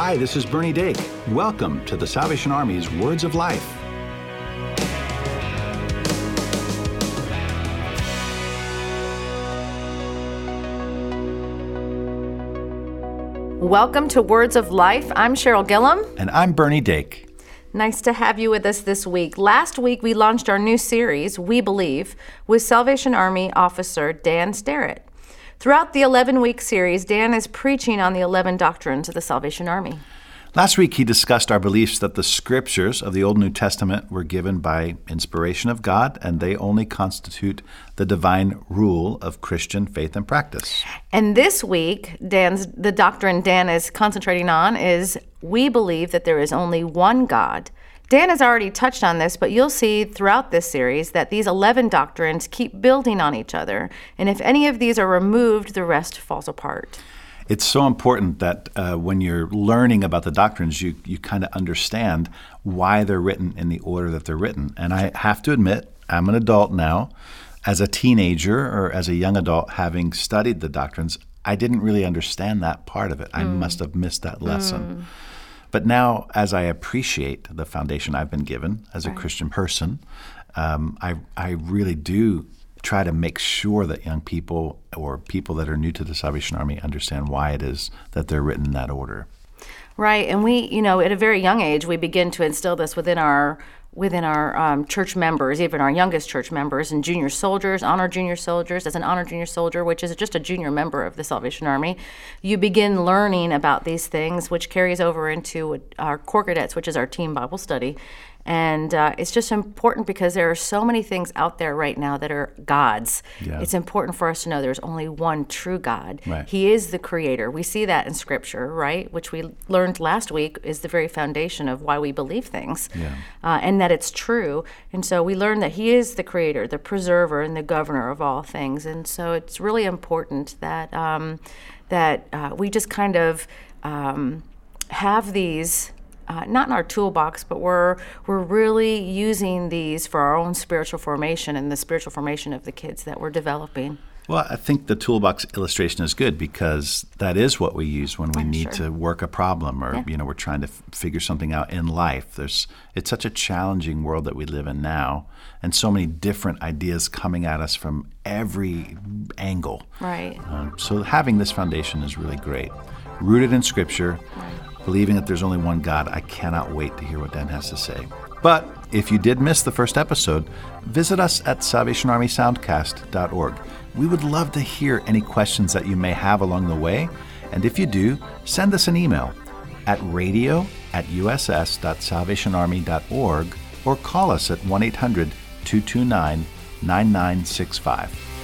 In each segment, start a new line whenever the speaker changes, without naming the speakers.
Hi, this is Bernie Dake. Welcome to the Salvation Army's Words of Life.
Welcome to Words of Life. I'm Cheryl Gillum.
And I'm Bernie Dake.
Nice to have you with us this week. Last week, we launched our new series, We Believe, with Salvation Army officer Dan Sterrett. Throughout the 11 week series, Dan is preaching on the 11 doctrines of the Salvation Army.
Last week, he discussed our beliefs that the scriptures of the Old and New Testament were given by inspiration of God and they only constitute the divine rule of Christian faith and practice.
And this week, Dan's the doctrine Dan is concentrating on is we believe that there is only one God. Dan has already touched on this, but you'll see throughout this series that these 11 doctrines keep building on each other. And if any of these are removed, the rest falls apart
it's so important that uh, when you're learning about the doctrines, you, you kind of understand why they're written in the order that they're written. And I have to admit, I'm an adult now. As a teenager or as a young adult, having studied the doctrines, I didn't really understand that part of it. I mm. must have missed that lesson. Mm. But now, as I appreciate the foundation I've been given as a right. Christian person, um, I, I really do try to make sure that young people or people that are new to the Salvation Army understand why it is that they're written in that order.
Right, and we, you know, at a very young age, we begin to instill this within our within our um, church members, even our youngest church members, and junior soldiers, honor junior soldiers. As an honor junior soldier, which is just a junior member of the Salvation Army, you begin learning about these things, which carries over into our Corps Cadets, which is our team Bible study. And uh, it's just important because there are so many things out there right now that are gods. Yeah. It's important for us to know there's only one true God. Right. He is the creator. We see that in Scripture, right? Which we learned last week is the very foundation of why we believe things yeah. uh, and that it's true. And so we learned that He is the creator, the preserver, and the governor of all things. And so it's really important that, um, that uh, we just kind of um, have these uh, not in our toolbox, but we're we're really using these for our own spiritual formation and the spiritual formation of the kids that we're developing.
Well, I think the toolbox illustration is good because that is what we use when we need sure. to work a problem or yeah. you know we're trying to f- figure something out in life. There's it's such a challenging world that we live in now and so many different ideas coming at us from every angle.
Right.
Um, so having this foundation is really great. Rooted in scripture. Right believing that there's only one God, I cannot wait to hear what Dan has to say. But if you did miss the first episode, visit us at salvationarmysoundcast.org. We would love to hear any questions that you may have along the way. And if you do, send us an email at radio at uss.salvationarmy.org or call us at 1 800 229 9965.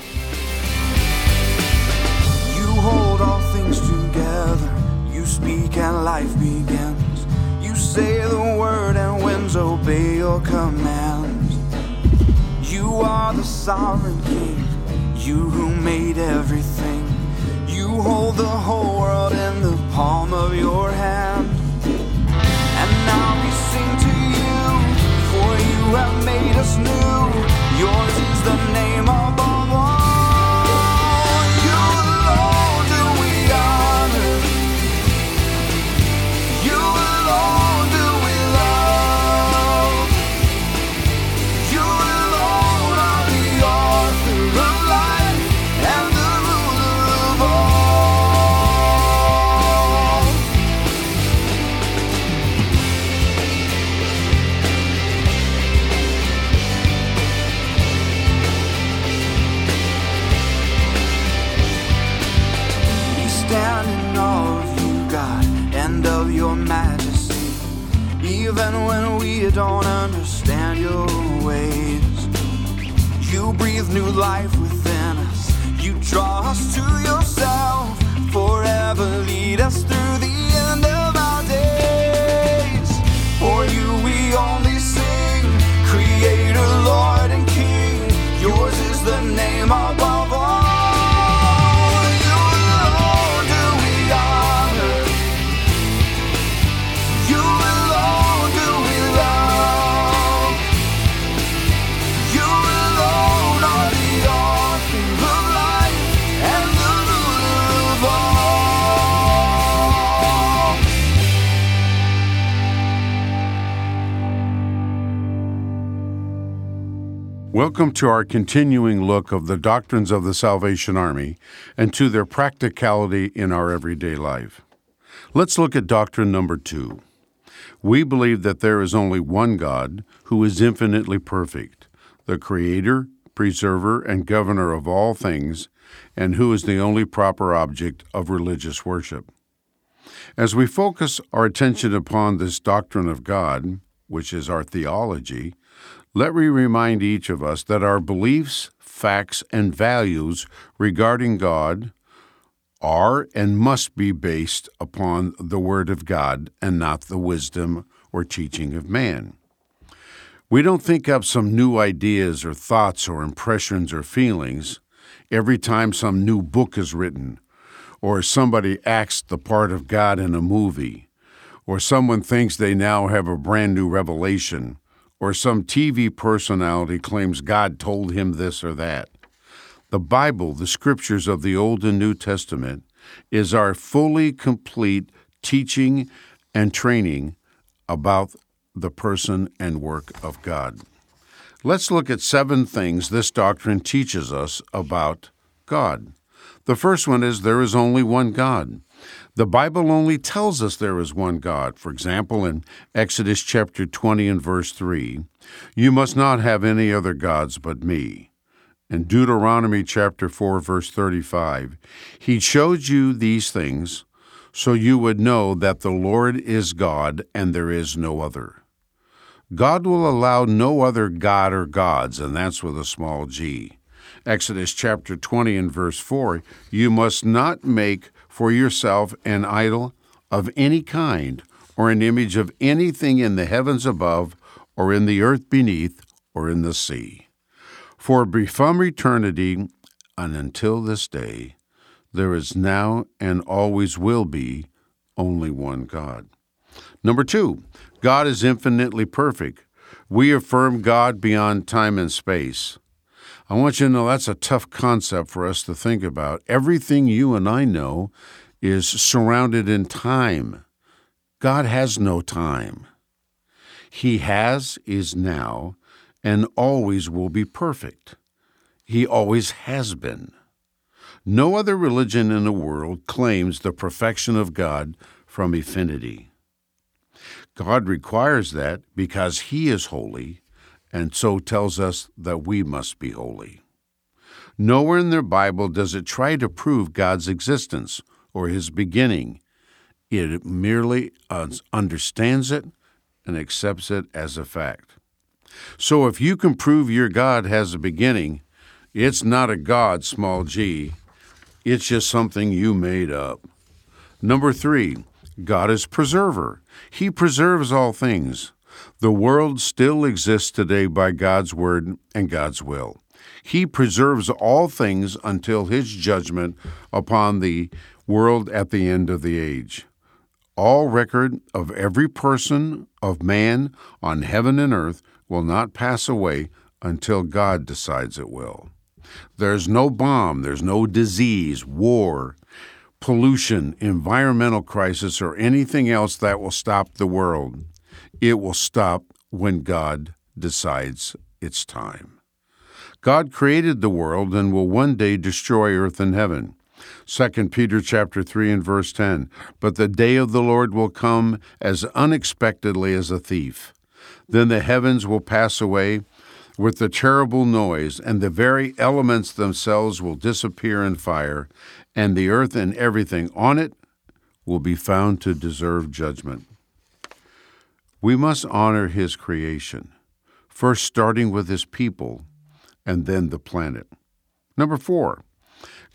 And life begins. You say the word and winds obey your commands. You are the sovereign king, you who made everything. You hold the whole world in the palm of your hand. And now we sing to you, for you have made us don't understand your ways. You breathe new life within us, you draw us to yourself,
Welcome to our continuing look of the doctrines of the Salvation Army and to their practicality in our everyday life. Let's look at doctrine number two. We believe that there is only one God who is infinitely perfect, the Creator, Preserver, and Governor of all things, and who is the only proper object of religious worship. As we focus our attention upon this doctrine of God, which is our theology, let me remind each of us that our beliefs, facts, and values regarding God are and must be based upon the Word of God and not the wisdom or teaching of man. We don't think up some new ideas or thoughts or impressions or feelings every time some new book is written, or somebody acts the part of God in a movie, or someone thinks they now have a brand new revelation or some TV personality claims God told him this or that. The Bible, the scriptures of the Old and New Testament, is our fully complete teaching and training about the person and work of God. Let's look at seven things this doctrine teaches us about God. The first one is there is only one God. The Bible only tells us there is one God. For example, in Exodus chapter 20 and verse 3, you must not have any other gods but me. In Deuteronomy chapter 4 verse 35, he showed you these things so you would know that the Lord is God and there is no other. God will allow no other God or gods, and that's with a small g. Exodus chapter 20 and verse 4 You must not make for yourself an idol of any kind, or an image of anything in the heavens above, or in the earth beneath, or in the sea. For from eternity and until this day, there is now and always will be only one God. Number two, God is infinitely perfect. We affirm God beyond time and space. I want you to know that's a tough concept for us to think about. Everything you and I know is surrounded in time. God has no time. He has, is now, and always will be perfect. He always has been. No other religion in the world claims the perfection of God from infinity. God requires that because He is holy and so tells us that we must be holy. Nowhere in the Bible does it try to prove God's existence or his beginning. It merely understands it and accepts it as a fact. So if you can prove your God has a beginning, it's not a God, small g, it's just something you made up. Number three, God is preserver. He preserves all things. The world still exists today by God's word and God's will. He preserves all things until his judgment upon the world at the end of the age. All record of every person, of man, on heaven and earth will not pass away until God decides it will. There's no bomb, there's no disease, war, pollution, environmental crisis, or anything else that will stop the world. It will stop when God decides it's time. God created the world and will one day destroy earth and heaven. 2 Peter chapter 3 and verse 10 But the day of the Lord will come as unexpectedly as a thief. Then the heavens will pass away with the terrible noise, and the very elements themselves will disappear in fire, and the earth and everything on it will be found to deserve judgment. We must honor His creation, first starting with His people and then the planet. Number four,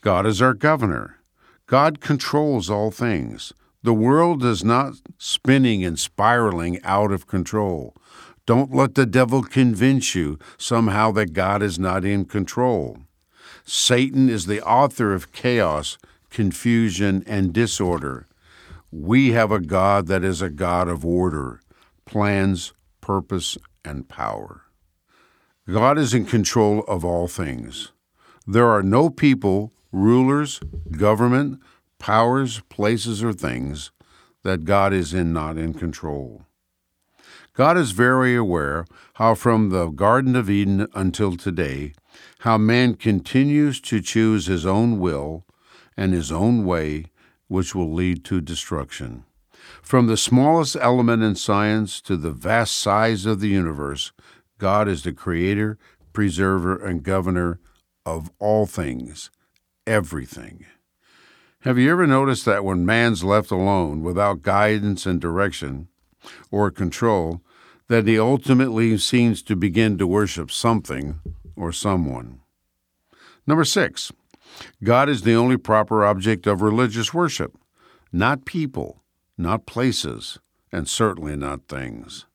God is our governor. God controls all things. The world is not spinning and spiraling out of control. Don't let the devil convince you somehow that God is not in control. Satan is the author of chaos, confusion, and disorder. We have a God that is a God of order plans, purpose, and power. God is in control of all things. There are no people, rulers, government, powers, places, or things that God is in not in control. God is very aware how, from the Garden of Eden until today, how man continues to choose his own will and his own way, which will lead to destruction. From the smallest element in science to the vast size of the universe, God is the creator, preserver, and governor of all things, everything. Have you ever noticed that when man's left alone without guidance and direction or control, that he ultimately seems to begin to worship something or someone? Number six, God is the only proper object of religious worship, not people, not places, and certainly not things.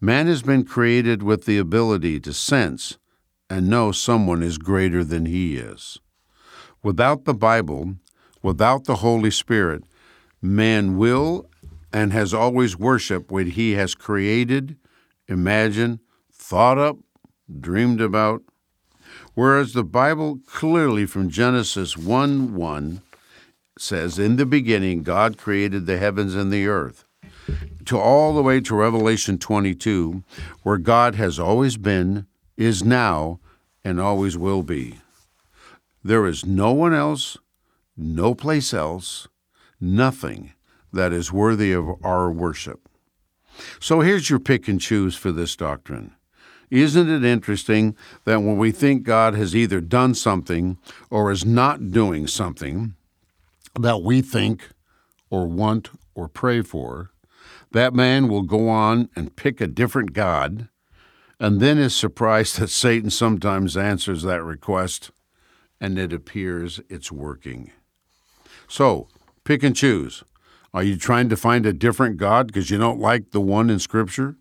Man has been created with the ability to sense and know someone is greater than he is. Without the Bible, Without the Holy Spirit, man will and has always worshiped what he has created, imagined, thought up, dreamed about. Whereas the Bible clearly from Genesis 1 1 says, In the beginning, God created the heavens and the earth, to all the way to Revelation 22, where God has always been, is now, and always will be. There is no one else no place else, nothing that is worthy of our worship. So here's your pick and choose for this doctrine. Isn't it interesting that when we think God has either done something or is not doing something that we think or want or pray for, that man will go on and pick a different God and then is surprised that Satan sometimes answers that request and it appears it's working. So, pick and choose. Are you trying to find a different God because you don't like the one in Scripture?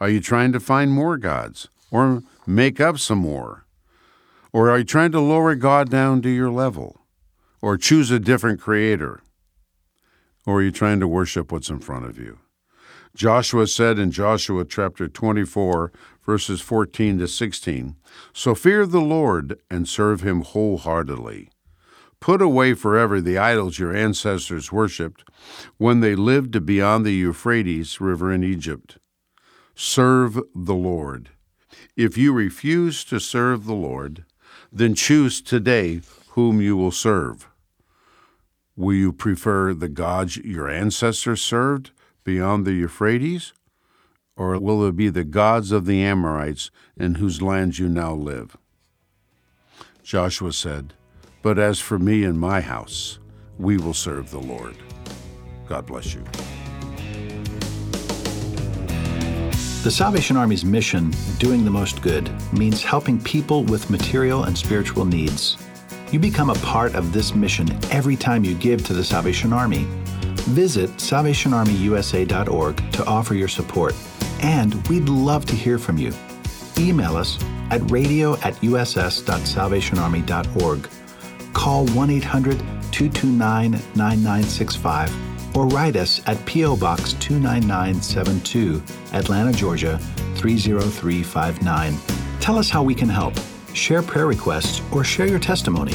Are you trying to find more gods or make up some more? Or are you trying to lower God down to your level or choose a different creator? Or are you trying to worship what's in front of you? Joshua said in Joshua chapter 24, verses 14 to 16, So fear the Lord and serve him wholeheartedly. Put away forever the idols your ancestors worshipped when they lived beyond the Euphrates River in Egypt. Serve the Lord. If you refuse to serve the Lord, then choose today whom you will serve. Will you prefer the gods your ancestors served beyond the Euphrates? Or will it be the gods of the Amorites in whose lands you now live? Joshua said, but as for me and my house, we will serve the Lord. God bless you.
The Salvation Army's mission, doing the most good, means helping people with material and spiritual needs. You become a part of this mission every time you give to the Salvation Army. Visit salvationarmyusa.org to offer your support, and we'd love to hear from you. Email us at radio at uss.salvationarmy.org call 1 800 229 9965 or write us at P.O. Box 29972, Atlanta, Georgia 30359. Tell us how we can help. Share prayer requests or share your testimony.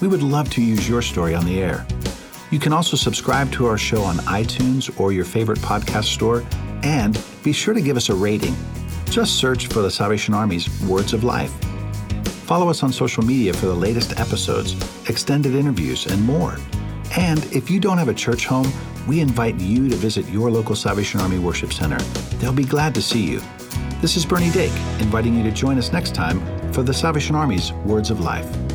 We would love to use your story on the air. You can also subscribe to our show on iTunes or your favorite podcast store, and be sure to give us a rating. Just search for the Salvation Army's Words of Life. Follow us on social media for the latest episodes, extended interviews, and more. And if you don't have a church home, we invite you to visit your local Salvation Army Worship Center. They'll be glad to see you. This is Bernie Dake, inviting you to join us next time for the Salvation Army's Words of Life.